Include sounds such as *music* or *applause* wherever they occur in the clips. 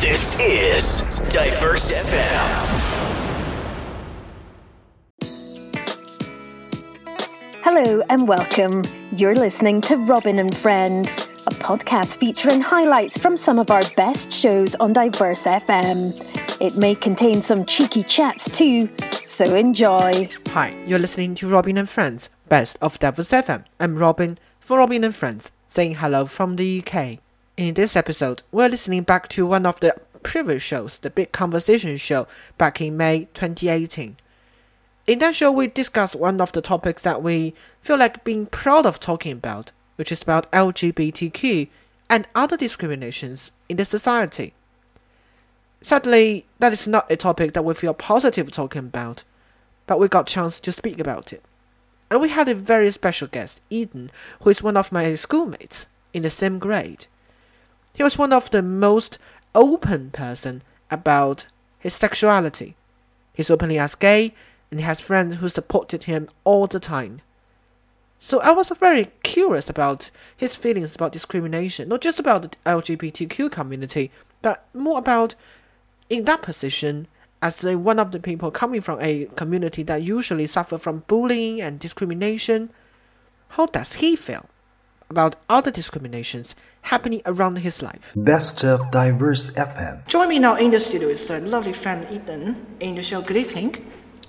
This is Diverse FM. Hello and welcome. You're listening to Robin and Friends, a podcast featuring highlights from some of our best shows on Diverse FM. It may contain some cheeky chats too, so enjoy. Hi, you're listening to Robin and Friends, best of Diverse FM. I'm Robin for Robin and Friends, saying hello from the UK. In this episode, we're listening back to one of the previous shows, the Big Conversation show, back in May 2018. In that show, we discussed one of the topics that we feel like being proud of talking about, which is about LGBTQ and other discriminations in the society. Sadly, that is not a topic that we feel positive talking about, but we got chance to speak about it. And we had a very special guest, Eden, who is one of my schoolmates in the same grade. He was one of the most open person about his sexuality. He's openly as gay, and he has friends who supported him all the time. So I was very curious about his feelings about discrimination, not just about the LGBTQ community, but more about in that position as a, one of the people coming from a community that usually suffer from bullying and discrimination. How does he feel? About other discriminations happening around his life. Best of Diverse FM. Join me now in the studio is a lovely friend Eden in the show. Good evening.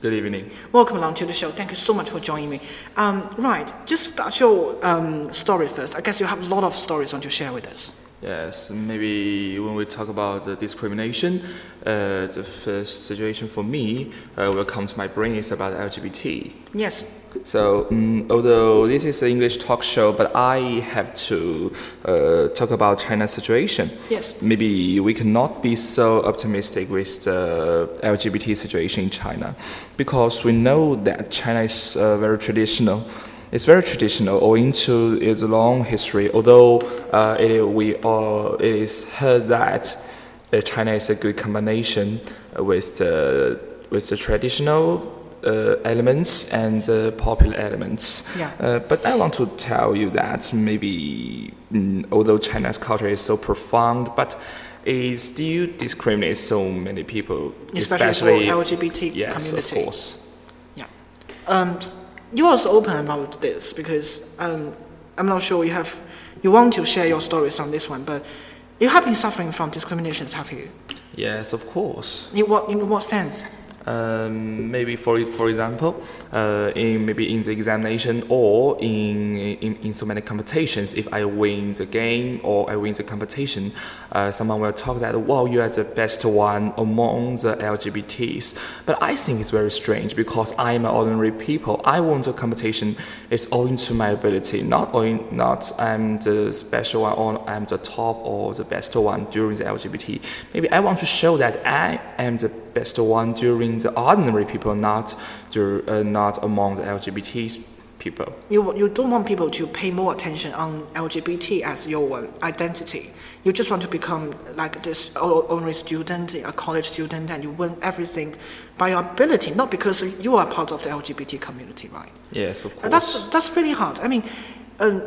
Good evening. Welcome along to the show. Thank you so much for joining me. Um, right, just start your um, story first. I guess you have a lot of stories you want to share with us. Yes, maybe when we talk about uh, discrimination, uh, the first situation for me uh, will come to my brain is about LGBT. Yes. So, um, although this is an English talk show, but I have to uh, talk about China's situation. Yes. Maybe we cannot be so optimistic with the LGBT situation in China, because we know that China is uh, very traditional. It's very traditional, owing to its long history. Although uh, it, we all, it is heard that uh, China is a good combination with the with the traditional uh, elements and uh, popular elements. Yeah. Uh, but I want to tell you that maybe mm, although China's culture is so profound, but it still discriminates so many people, especially, especially LGBT yes, community. of course. Yeah. Um, you also open about this because um, I'm not sure you have you want to share your stories on this one, but you have been suffering from discriminations, have you? Yes, of course. In what in what sense? Um, maybe for for example, uh, in maybe in the examination or in, in in so many competitions, if I win the game or I win the competition, uh, someone will talk that wow you are the best one among the LGBTs. But I think it's very strange because I am an ordinary people. I won the competition. It's owing to my ability, not owing not I'm the special one or I'm the top or the best one during the LGBT. Maybe I want to show that I am the best one during the ordinary people, not uh, not among the LGBT people. You, you don't want people to pay more attention on LGBT as your identity. You just want to become like this ordinary student, a college student, and you win everything by your ability, not because you are part of the LGBT community, right? Yes, of course. And that's that's really hard. I mean. Um,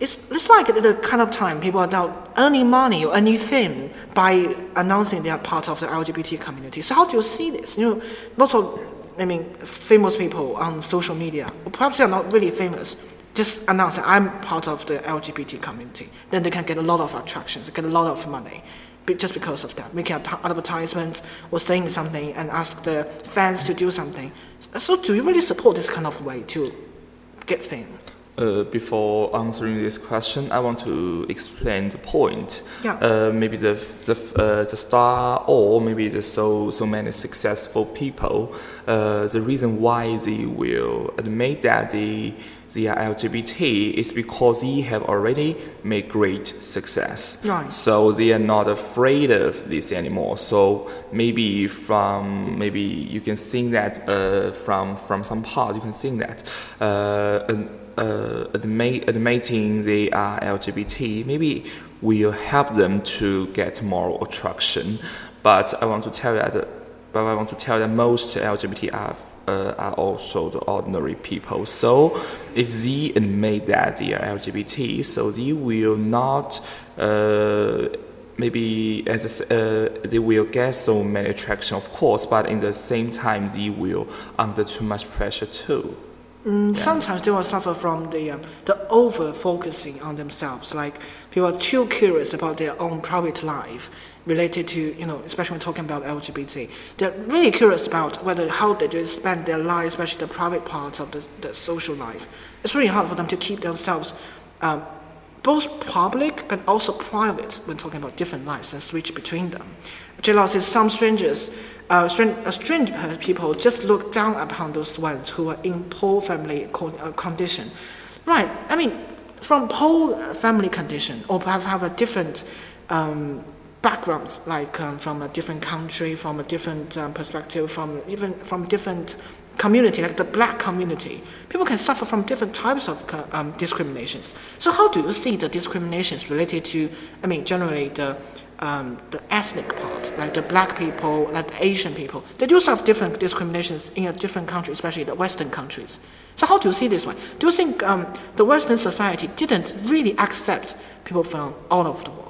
it's, it's like the kind of time people are now earning money or earning fame by announcing they are part of the LGBT community. So how do you see this? You know, lots of, I mean, famous people on social media, perhaps they are not really famous, just announce that I'm part of the LGBT community. Then they can get a lot of attractions, get a lot of money just because of that, making advertisements or saying something and ask the fans to do something. So do you really support this kind of way to get fame? Uh, before answering this question, I want to explain the point. Yeah. Uh, maybe the the, uh, the star or maybe the so so many successful people. Uh, the reason why they will admit that they they are LGBT is because they have already made great success. Right. So they are not afraid of this anymore. So maybe from maybe you can think that uh, from from some part you can think that. Uh, uh, admit, admitting they are LGBT, maybe will help them to get more attraction. But I want to tell that, but I want to tell that most LGBT are uh, are also the ordinary people. So if they admit that they are LGBT, so they will not uh, maybe as uh, they will get so many attraction, of course, but in the same time they will under too much pressure too. Mm, Sometimes they will suffer from the um, the over focusing on themselves. Like people are too curious about their own private life related to you know, especially when talking about LGBT. They're really curious about whether how they do spend their life, especially the private parts of the, the social life. It's really hard for them to keep themselves. Um, both public and also private when talking about different lives and switch between them. J-Law says some strangers, uh, strange, uh, strange people just look down upon those ones who are in poor family uh, condition. Right, I mean, from poor family condition or perhaps have a different um, backgrounds, like um, from a different country, from a different um, perspective, from even from different community, like the black community, people can suffer from different types of um, discriminations. So how do you see the discriminations related to, I mean, generally the um, the ethnic part, like the black people, like the Asian people, they do suffer different discriminations in a different country, especially the Western countries. So how do you see this one? Do you think um, the Western society didn't really accept people from all over the world?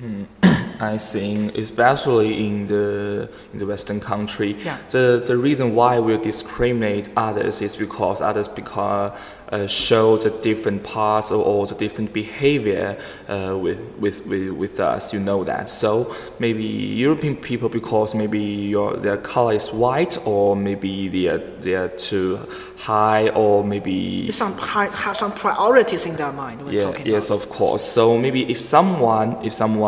*clears throat* I think, especially in the in the Western country, Yeah. the the reason why we discriminate others is because others because uh, show the different parts or, or the different behavior uh, with, with with with us. You know that. So maybe European people because maybe your their color is white or maybe they are they are too high or maybe Some pri- have some priorities in their mind when yeah, talking yes, about of course. So maybe if someone, if someone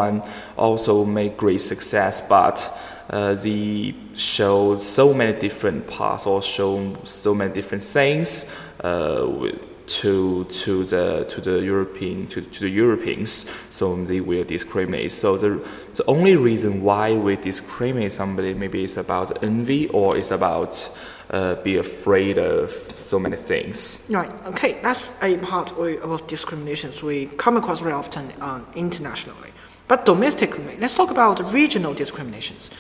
also make great success, but uh, they show so many different parts or show so many different things uh, to to the to the European to, to the Europeans, so they will discriminate. So the the only reason why we discriminate somebody maybe is about envy or it's about uh, be afraid of so many things. Right. Okay. That's a part we- of discriminations we come across very often uh, internationally. But domestically, let's talk about regional discriminations.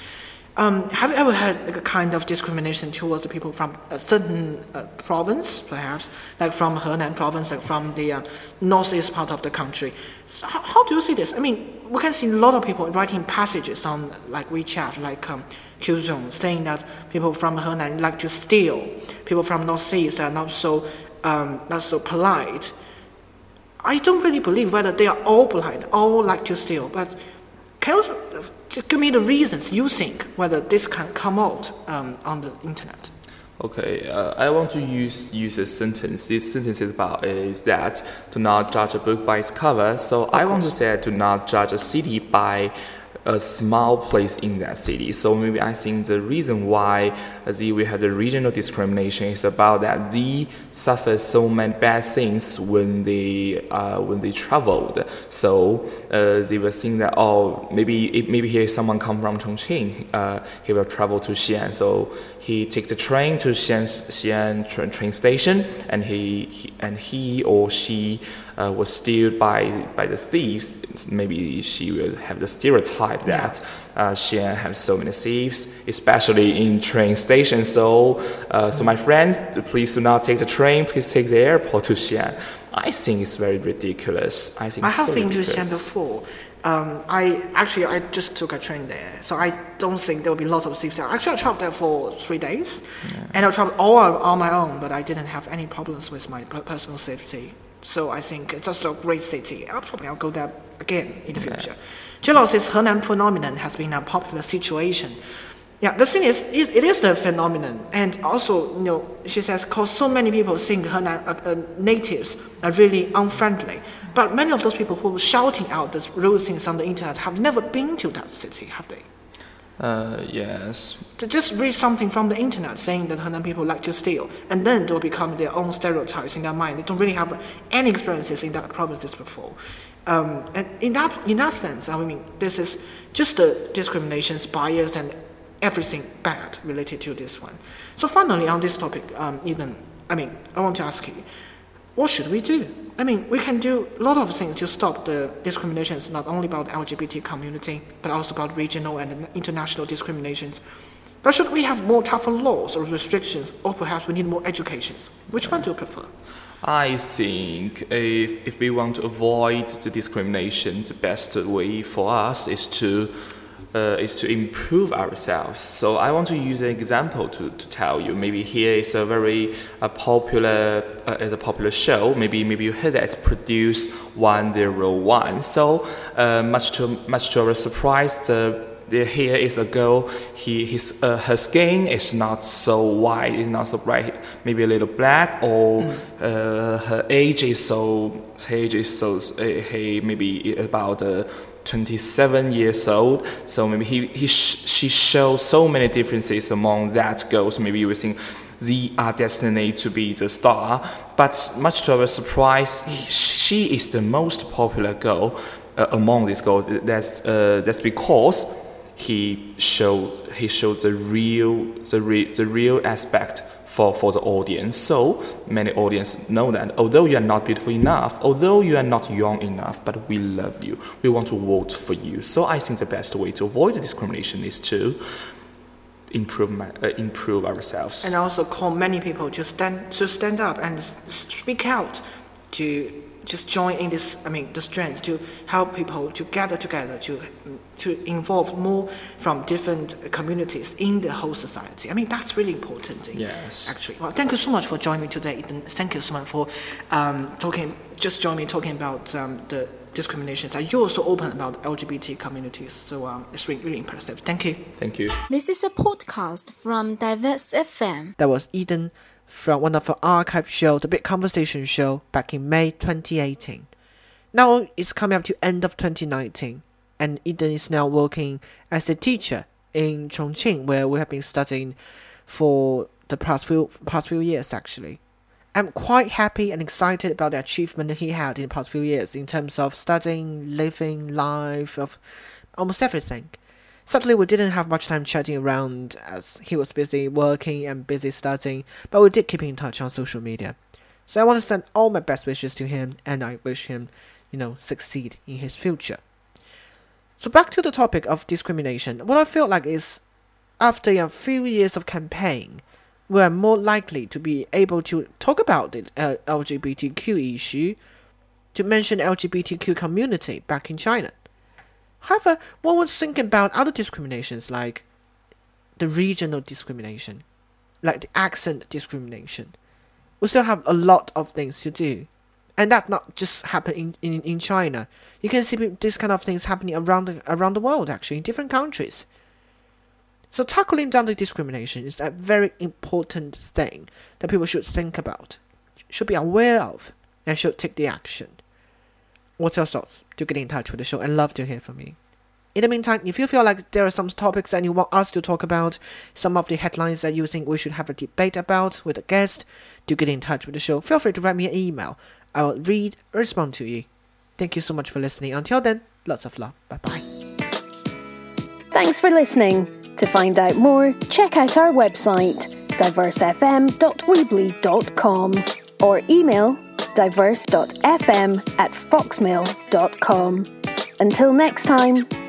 Um, have you ever had like a kind of discrimination towards the people from a certain uh, province, perhaps, like from Henan province, like from the uh, northeast part of the country? So how, how do you see this? I mean, we can see a lot of people writing passages on like WeChat, like um, Qzone, saying that people from Henan like to steal, people from northeast are not so um, not so polite. I don't really believe whether they are all polite, all like to steal, but can you just give me the reasons you think whether this can come out um, on the internet? Okay, uh, I want to use use a sentence. This sentence is about is that do not judge a book by its cover. So I want to say do not judge a city by a small place in that city. So maybe I think the reason why uh, the, we have the regional discrimination is about that they suffer so many bad things when they uh, when they traveled. So uh, they were think that oh maybe it, maybe here someone come from Chongqing, uh, he will travel to Xi'an. So he takes the train to Xi'an, Xi'an tra- train station, and he, he and he or she uh, was steered by by the thieves. Maybe she will have the stereotype that uh, Xi'an has so many thieves, especially in train stations. So, uh, so my friends, please do not take the train. Please take the airport to Xi'an. I think it's very ridiculous. I think I have so been to ridiculous. Xi'an before. Um, I actually I just took a train there, so I don't think there will be lots of thieves there. Actually, I traveled there for three days, and I traveled all on my own, but I didn't have any problems with my personal safety. So I think it's just a great city. I'll probably I'll go there again in the future. Jello says Henan phenomenon has been a popular situation. Yeah, the thing is, it, it is the phenomenon, and also, you know, she says, because so many people think Henan uh, uh, natives are really unfriendly, but many of those people who are shouting out these rude things on the internet have never been to that city, have they? Uh, yes. To just read something from the internet saying that Henan people like to steal, and then they'll become their own stereotypes in their mind. They don't really have any experiences in that provinces before. Um, and in that, in that sense, I mean, this is just the discriminations, bias, and everything bad related to this one. So finally, on this topic, um, Eden, I mean, I want to ask you, what should we do? I mean, we can do a lot of things to stop the discriminations, not only about the LGBT community, but also about regional and international discriminations. But should we have more tougher laws or restrictions, or perhaps we need more educations? Which one do you prefer? I think if, if we want to avoid the discrimination, the best way for us is to uh, is to improve ourselves. So I want to use an example to, to tell you. Maybe here is a very uh, popular uh, is a popular show. Maybe maybe you heard that it's produced 101. So uh, much to much to our surprise, the here is a girl. He, his, uh, her skin is not so white, it's not so bright. Maybe a little black, or mm. uh, her age is so. Her age is so. Uh, he maybe about uh, 27 years old. So maybe he, he sh- she shows so many differences among that girls. Maybe you think they are destined to be the star. But much to our surprise, he, she is the most popular girl uh, among these girls. That's uh, that's because he showed he showed the real the, re, the real aspect for, for the audience. So many audience know that although you are not beautiful enough, although you are not young enough, but we love you. We want to vote for you. So I think the best way to avoid the discrimination is to improve my, uh, improve ourselves and also call many people to stand to stand up and speak out to just join in this i mean the strength to help people to gather together to to involve more from different communities in the whole society. I mean, that's really important. Yes. Actually. Well, thank you so much for joining me today. Ethan. Thank you so much for um, talking, just joining me talking about um, the discriminations. And you're so open about LGBT communities. So um, it's really, really impressive. Thank you. Thank you. This is a podcast from Diverse FM. That was Eden from one of our archive show, The Big Conversation Show, back in May 2018. Now it's coming up to end of 2019 and Eden is now working as a teacher in Chongqing, where we have been studying for the past few past few years. Actually, I'm quite happy and excited about the achievement he had in the past few years in terms of studying, living life, of almost everything. Sadly, we didn't have much time chatting around as he was busy working and busy studying, but we did keep in touch on social media. So I want to send all my best wishes to him, and I wish him, you know, succeed in his future. So back to the topic of discrimination. What I feel like is after a few years of campaign, we are more likely to be able to talk about the uh, LGBTQ issue, to mention LGBTQ community back in China. However, one would think about other discriminations like the regional discrimination, like the accent discrimination. We still have a lot of things to do and that not just happen in, in, in China. You can see this kind of things happening around the, around the world actually in different countries. So tackling down the discrimination is a very important thing that people should think about, should be aware of, and should take the action. What's your thoughts? Do get in touch with the show and love to hear from you. In the meantime, if you feel like there are some topics that you want us to talk about, some of the headlines that you think we should have a debate about with a guest, do get in touch with the show. Feel free to write me an email I will read or respond to you. Thank you so much for listening. Until then, lots of love. Bye bye. Thanks for listening. To find out more, check out our website, diversefm.weebly.com or email diverse.fm at foxmail.com. Until next time.